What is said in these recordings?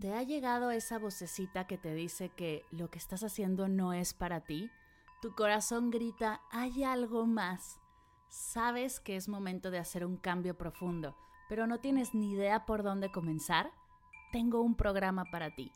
¿Te ha llegado esa vocecita que te dice que lo que estás haciendo no es para ti? Tu corazón grita, hay algo más. Sabes que es momento de hacer un cambio profundo, pero no tienes ni idea por dónde comenzar. Tengo un programa para ti.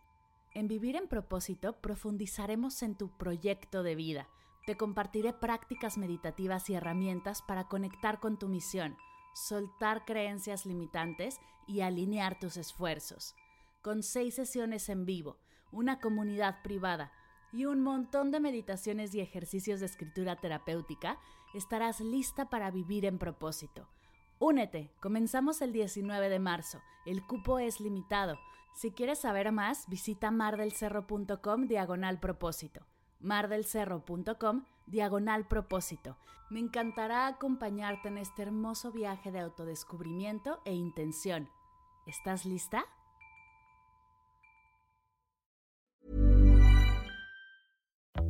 En Vivir en propósito profundizaremos en tu proyecto de vida. Te compartiré prácticas meditativas y herramientas para conectar con tu misión, soltar creencias limitantes y alinear tus esfuerzos con seis sesiones en vivo, una comunidad privada y un montón de meditaciones y ejercicios de escritura terapéutica, estarás lista para vivir en propósito. Únete, comenzamos el 19 de marzo, el cupo es limitado. Si quieres saber más, visita mardelcerro.com diagonal propósito. mardelcerro.com diagonal propósito. Me encantará acompañarte en este hermoso viaje de autodescubrimiento e intención. ¿Estás lista?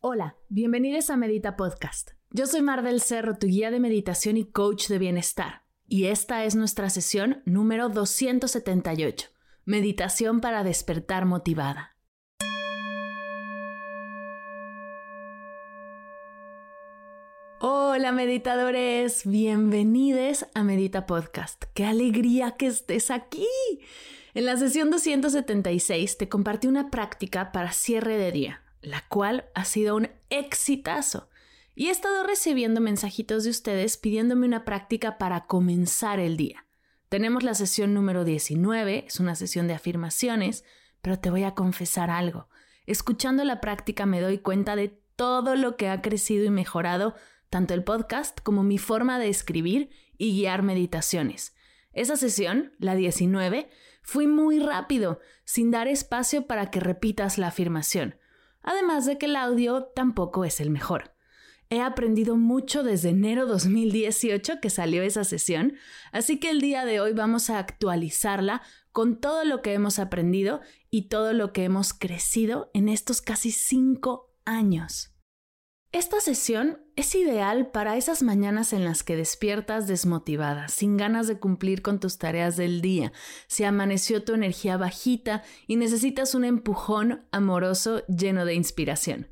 Hola, bienvenidos a Medita Podcast. Yo soy Mar del Cerro, tu guía de meditación y coach de bienestar. Y esta es nuestra sesión número 278, Meditación para despertar motivada. Hola meditadores, bienvenidos a Medita Podcast. ¡Qué alegría que estés aquí! En la sesión 276 te compartí una práctica para cierre de día la cual ha sido un exitazo. Y he estado recibiendo mensajitos de ustedes pidiéndome una práctica para comenzar el día. Tenemos la sesión número 19, es una sesión de afirmaciones, pero te voy a confesar algo. Escuchando la práctica me doy cuenta de todo lo que ha crecido y mejorado tanto el podcast como mi forma de escribir y guiar meditaciones. Esa sesión, la 19, fui muy rápido, sin dar espacio para que repitas la afirmación además de que el audio tampoco es el mejor. He aprendido mucho desde enero 2018 que salió esa sesión, así que el día de hoy vamos a actualizarla con todo lo que hemos aprendido y todo lo que hemos crecido en estos casi cinco años. Esta sesión es ideal para esas mañanas en las que despiertas desmotivada, sin ganas de cumplir con tus tareas del día, si amaneció tu energía bajita y necesitas un empujón amoroso lleno de inspiración.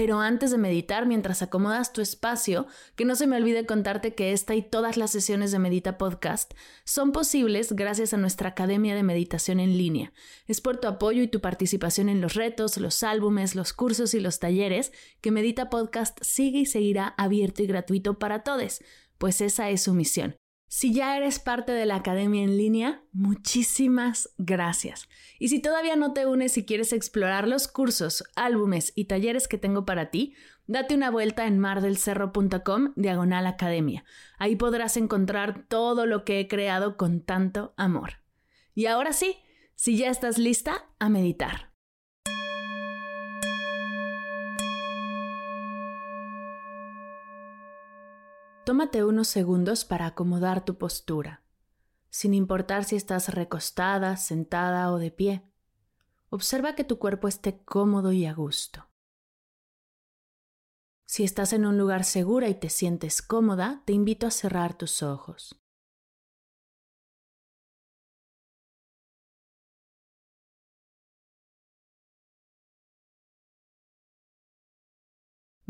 Pero antes de meditar, mientras acomodas tu espacio, que no se me olvide contarte que esta y todas las sesiones de Medita Podcast son posibles gracias a nuestra Academia de Meditación en línea. Es por tu apoyo y tu participación en los retos, los álbumes, los cursos y los talleres que Medita Podcast sigue y seguirá abierto y gratuito para todos, pues esa es su misión si ya eres parte de la academia en línea, muchísimas gracias. Y si todavía no te unes y quieres explorar los cursos, álbumes y talleres que tengo para ti, date una vuelta en mardelcerro.com diagonal academia. Ahí podrás encontrar todo lo que he creado con tanto amor. Y ahora sí, si ya estás lista, a meditar. Tómate unos segundos para acomodar tu postura, sin importar si estás recostada, sentada o de pie. Observa que tu cuerpo esté cómodo y a gusto. Si estás en un lugar seguro y te sientes cómoda, te invito a cerrar tus ojos.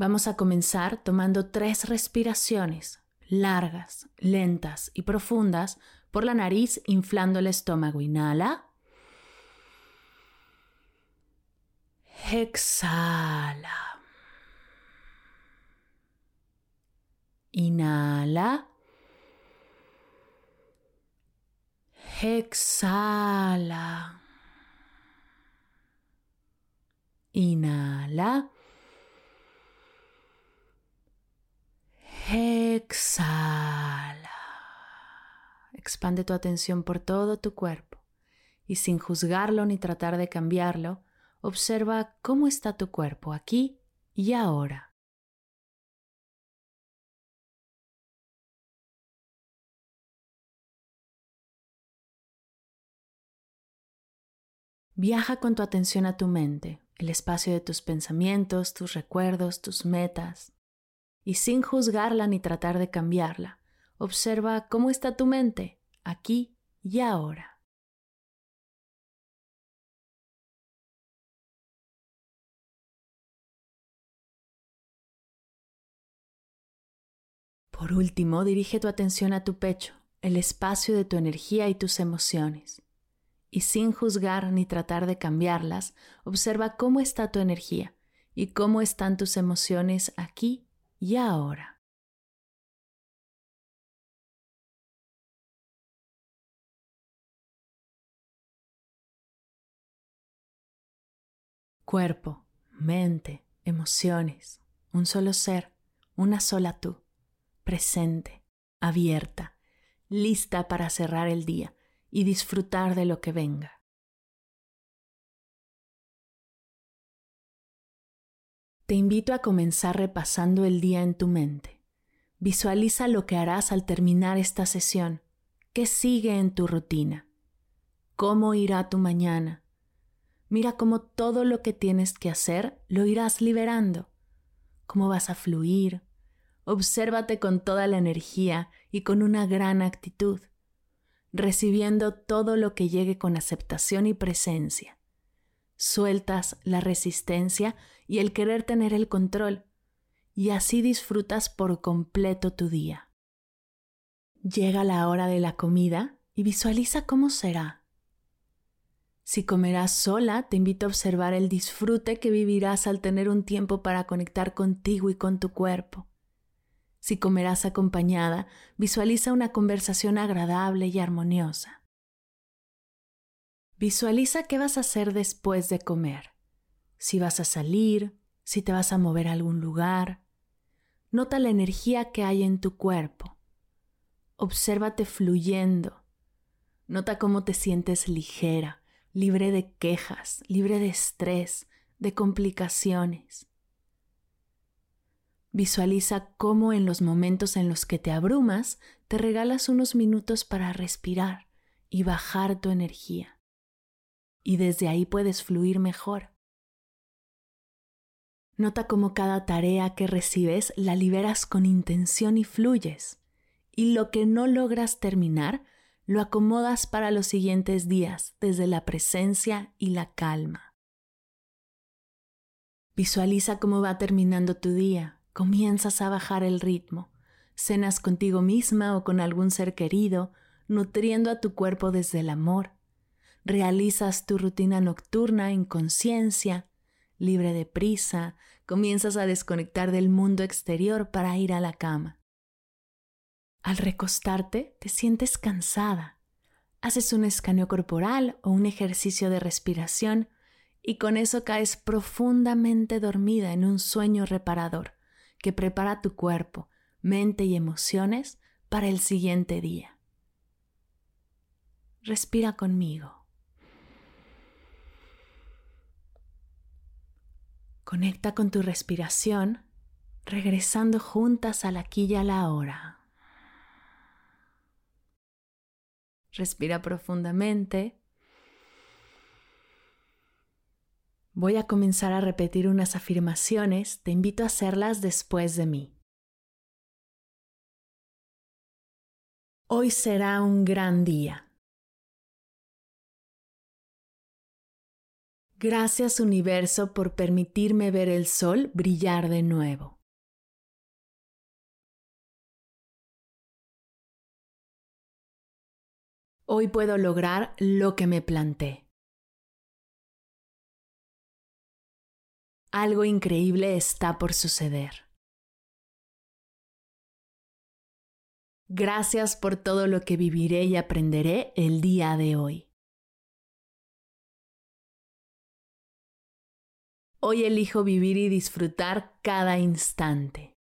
Vamos a comenzar tomando tres respiraciones largas, lentas y profundas por la nariz, inflando el estómago. Inhala. Exhala. Inhala. Exhala. Inhala. Exhala. expande tu atención por todo tu cuerpo y sin juzgarlo ni tratar de cambiarlo, observa cómo está tu cuerpo aquí y ahora. Viaja con tu atención a tu mente, el espacio de tus pensamientos, tus recuerdos, tus metas, y sin juzgarla ni tratar de cambiarla, observa cómo está tu mente aquí y ahora. Por último, dirige tu atención a tu pecho, el espacio de tu energía y tus emociones y sin juzgar ni tratar de cambiarlas, observa cómo está tu energía y cómo están tus emociones aquí y ahora. Cuerpo, mente, emociones, un solo ser, una sola tú, presente, abierta, lista para cerrar el día y disfrutar de lo que venga. Te invito a comenzar repasando el día en tu mente. Visualiza lo que harás al terminar esta sesión. ¿Qué sigue en tu rutina? ¿Cómo irá tu mañana? Mira cómo todo lo que tienes que hacer lo irás liberando. ¿Cómo vas a fluir? Obsérvate con toda la energía y con una gran actitud recibiendo todo lo que llegue con aceptación y presencia. Sueltas la resistencia y el querer tener el control, y así disfrutas por completo tu día. Llega la hora de la comida y visualiza cómo será. Si comerás sola, te invito a observar el disfrute que vivirás al tener un tiempo para conectar contigo y con tu cuerpo. Si comerás acompañada, visualiza una conversación agradable y armoniosa. Visualiza qué vas a hacer después de comer. Si vas a salir, si te vas a mover a algún lugar. Nota la energía que hay en tu cuerpo. Obsérvate fluyendo. Nota cómo te sientes ligera, libre de quejas, libre de estrés, de complicaciones. Visualiza cómo en los momentos en los que te abrumas, te regalas unos minutos para respirar y bajar tu energía. Y desde ahí puedes fluir mejor. Nota cómo cada tarea que recibes la liberas con intención y fluyes. Y lo que no logras terminar, lo acomodas para los siguientes días desde la presencia y la calma. Visualiza cómo va terminando tu día, comienzas a bajar el ritmo. Cenas contigo misma o con algún ser querido, nutriendo a tu cuerpo desde el amor. Realizas tu rutina nocturna en conciencia, libre de prisa, comienzas a desconectar del mundo exterior para ir a la cama. Al recostarte, te sientes cansada. Haces un escaneo corporal o un ejercicio de respiración y con eso caes profundamente dormida en un sueño reparador que prepara tu cuerpo, mente y emociones para el siguiente día. Respira conmigo. Conecta con tu respiración, regresando juntas a la aquí y a la hora. Respira profundamente Voy a comenzar a repetir unas afirmaciones, te invito a hacerlas después de mí. Hoy será un gran día. Gracias universo por permitirme ver el sol brillar de nuevo. Hoy puedo lograr lo que me planté. Algo increíble está por suceder. Gracias por todo lo que viviré y aprenderé el día de hoy. Hoy elijo vivir y disfrutar cada instante.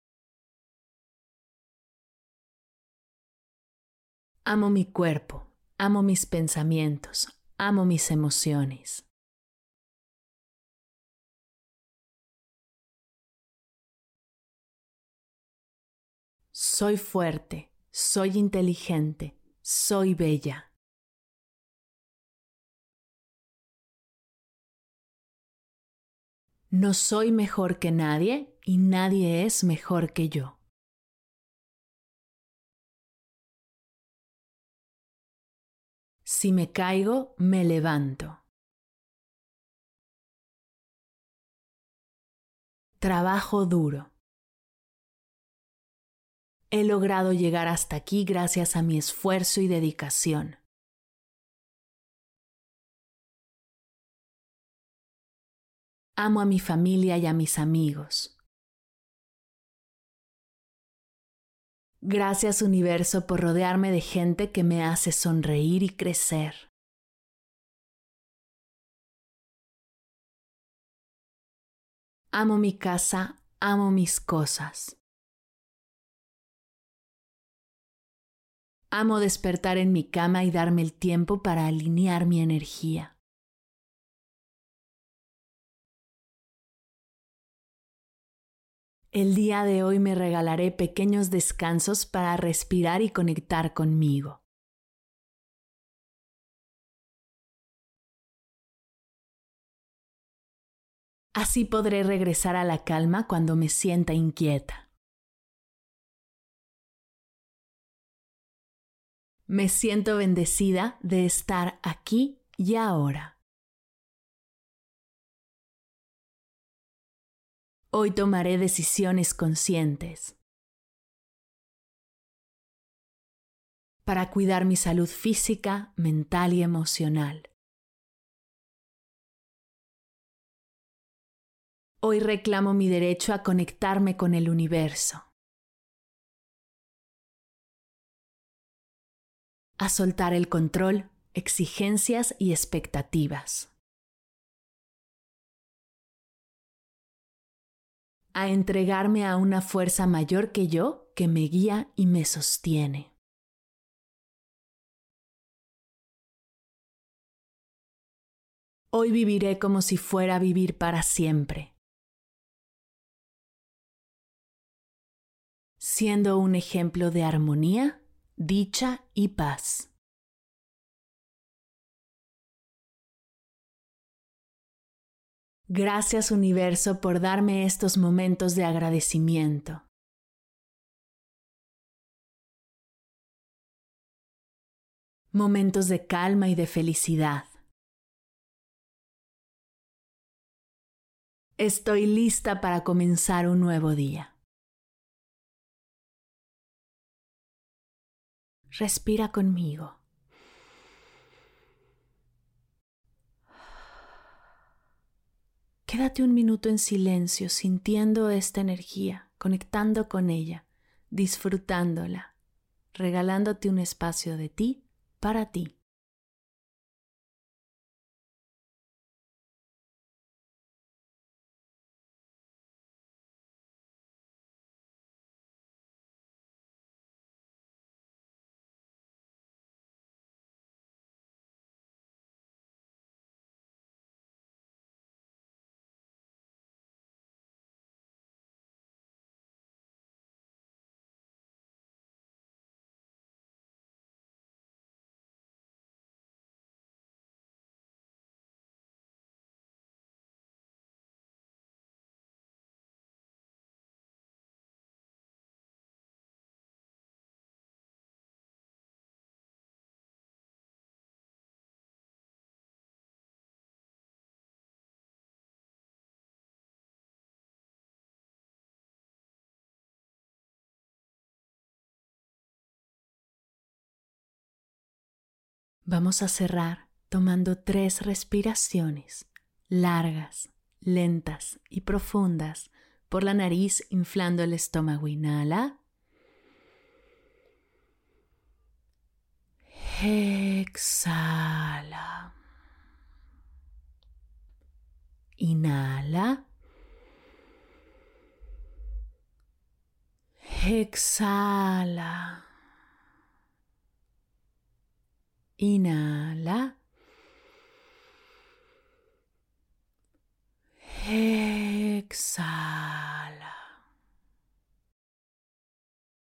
Amo mi cuerpo, amo mis pensamientos, amo mis emociones. Soy fuerte, soy inteligente, soy bella. No soy mejor que nadie y nadie es mejor que yo. Si me caigo, me levanto. Trabajo duro. He logrado llegar hasta aquí gracias a mi esfuerzo y dedicación. Amo a mi familia y a mis amigos. Gracias universo por rodearme de gente que me hace sonreír y crecer. Amo mi casa, amo mis cosas. Amo despertar en mi cama y darme el tiempo para alinear mi energía. El día de hoy me regalaré pequeños descansos para respirar y conectar conmigo. Así podré regresar a la calma cuando me sienta inquieta. Me siento bendecida de estar aquí y ahora. Hoy tomaré decisiones conscientes para cuidar mi salud física, mental y emocional. Hoy reclamo mi derecho a conectarme con el universo, a soltar el control, exigencias y expectativas. A entregarme a una fuerza mayor que yo que me guía y me sostiene. Hoy viviré como si fuera a vivir para siempre, siendo un ejemplo de armonía, dicha y paz. Gracias universo por darme estos momentos de agradecimiento. Momentos de calma y de felicidad. Estoy lista para comenzar un nuevo día. Respira conmigo. Quédate un minuto en silencio sintiendo esta energía, conectando con ella, disfrutándola, regalándote un espacio de ti para ti. Vamos a cerrar tomando tres respiraciones largas, lentas y profundas por la nariz inflando el estómago. Inhala. Exhala. Inhala. Exhala. Inhala. Exhala.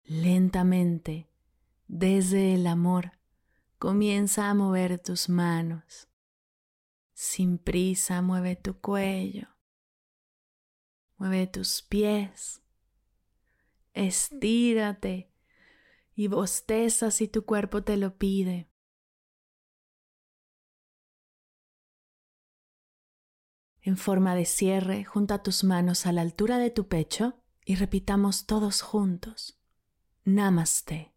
Lentamente, desde el amor, comienza a mover tus manos. Sin prisa, mueve tu cuello. Mueve tus pies. Estírate y bosteza si tu cuerpo te lo pide. En forma de cierre, junta tus manos a la altura de tu pecho y repitamos todos juntos. Namaste.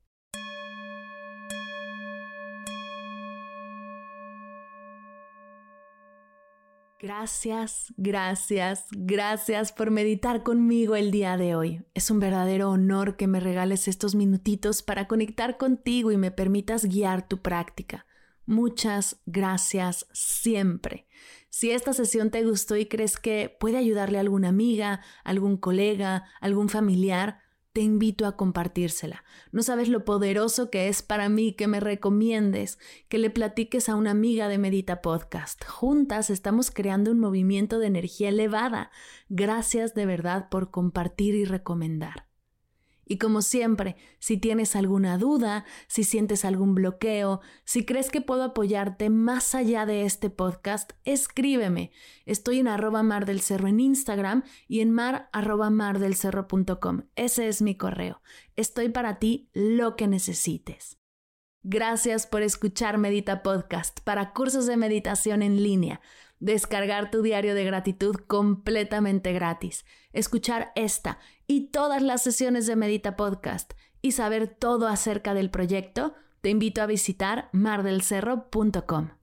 Gracias, gracias, gracias por meditar conmigo el día de hoy. Es un verdadero honor que me regales estos minutitos para conectar contigo y me permitas guiar tu práctica. Muchas gracias siempre. Si esta sesión te gustó y crees que puede ayudarle a alguna amiga, algún colega, algún familiar, te invito a compartírsela. No sabes lo poderoso que es para mí que me recomiendes, que le platiques a una amiga de Medita Podcast. Juntas estamos creando un movimiento de energía elevada. Gracias de verdad por compartir y recomendar. Y como siempre, si tienes alguna duda, si sientes algún bloqueo, si crees que puedo apoyarte más allá de este podcast, escríbeme. Estoy en arroba mar del cerro en Instagram y en mar arroba mardelcerro.com. Ese es mi correo. Estoy para ti lo que necesites. Gracias por escuchar Medita Podcast para cursos de meditación en línea descargar tu diario de gratitud completamente gratis, escuchar esta y todas las sesiones de Medita Podcast y saber todo acerca del proyecto, te invito a visitar mardelcerro.com.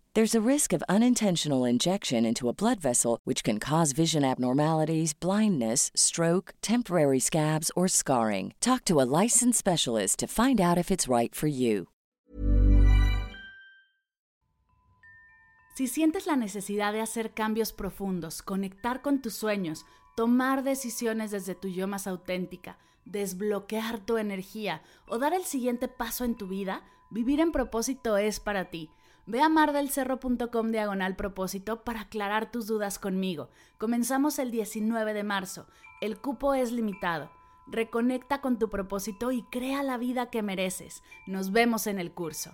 There's a risk of unintentional injection into a blood vessel, which can cause vision abnormalities, blindness, stroke, temporary scabs, or scarring. Talk to a licensed specialist to find out if it's right for you. Si sientes la necesidad de hacer cambios profundos, conectar con tus sueños, tomar decisiones desde tu yo más auténtica, desbloquear tu energía o dar el siguiente paso en tu vida, vivir en propósito es para ti. Ve a mardelcerro.com diagonal propósito para aclarar tus dudas conmigo. Comenzamos el 19 de marzo. El cupo es limitado. Reconecta con tu propósito y crea la vida que mereces. Nos vemos en el curso.